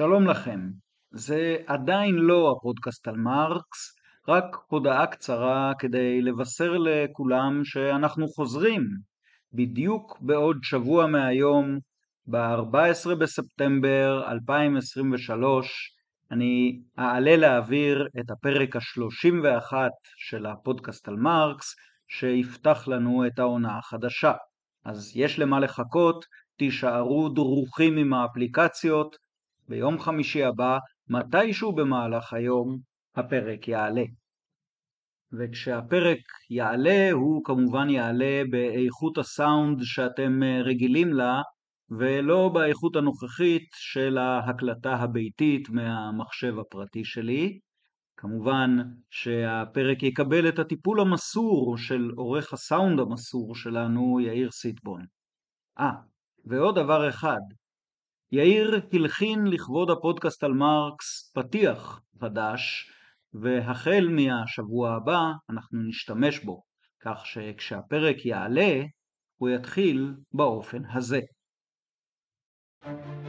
שלום לכם, זה עדיין לא הפודקאסט על מרקס, רק הודעה קצרה כדי לבשר לכולם שאנחנו חוזרים בדיוק בעוד שבוע מהיום, ב-14 בספטמבר 2023, אני אעלה לאוויר את הפרק ה-31 של הפודקאסט על מרקס, שיפתח לנו את העונה החדשה. אז יש למה לחכות, תישארו דרוכים עם האפליקציות, ביום חמישי הבא, מתישהו במהלך היום, הפרק יעלה. וכשהפרק יעלה, הוא כמובן יעלה באיכות הסאונד שאתם רגילים לה, ולא באיכות הנוכחית של ההקלטה הביתית מהמחשב הפרטי שלי. כמובן שהפרק יקבל את הטיפול המסור של עורך הסאונד המסור שלנו, יאיר סיטבון. אה, ועוד דבר אחד, יאיר הלחין לכבוד הפודקאסט על מרקס פתיח חדש, והחל מהשבוע הבא אנחנו נשתמש בו, כך שכשהפרק יעלה, הוא יתחיל באופן הזה. thank you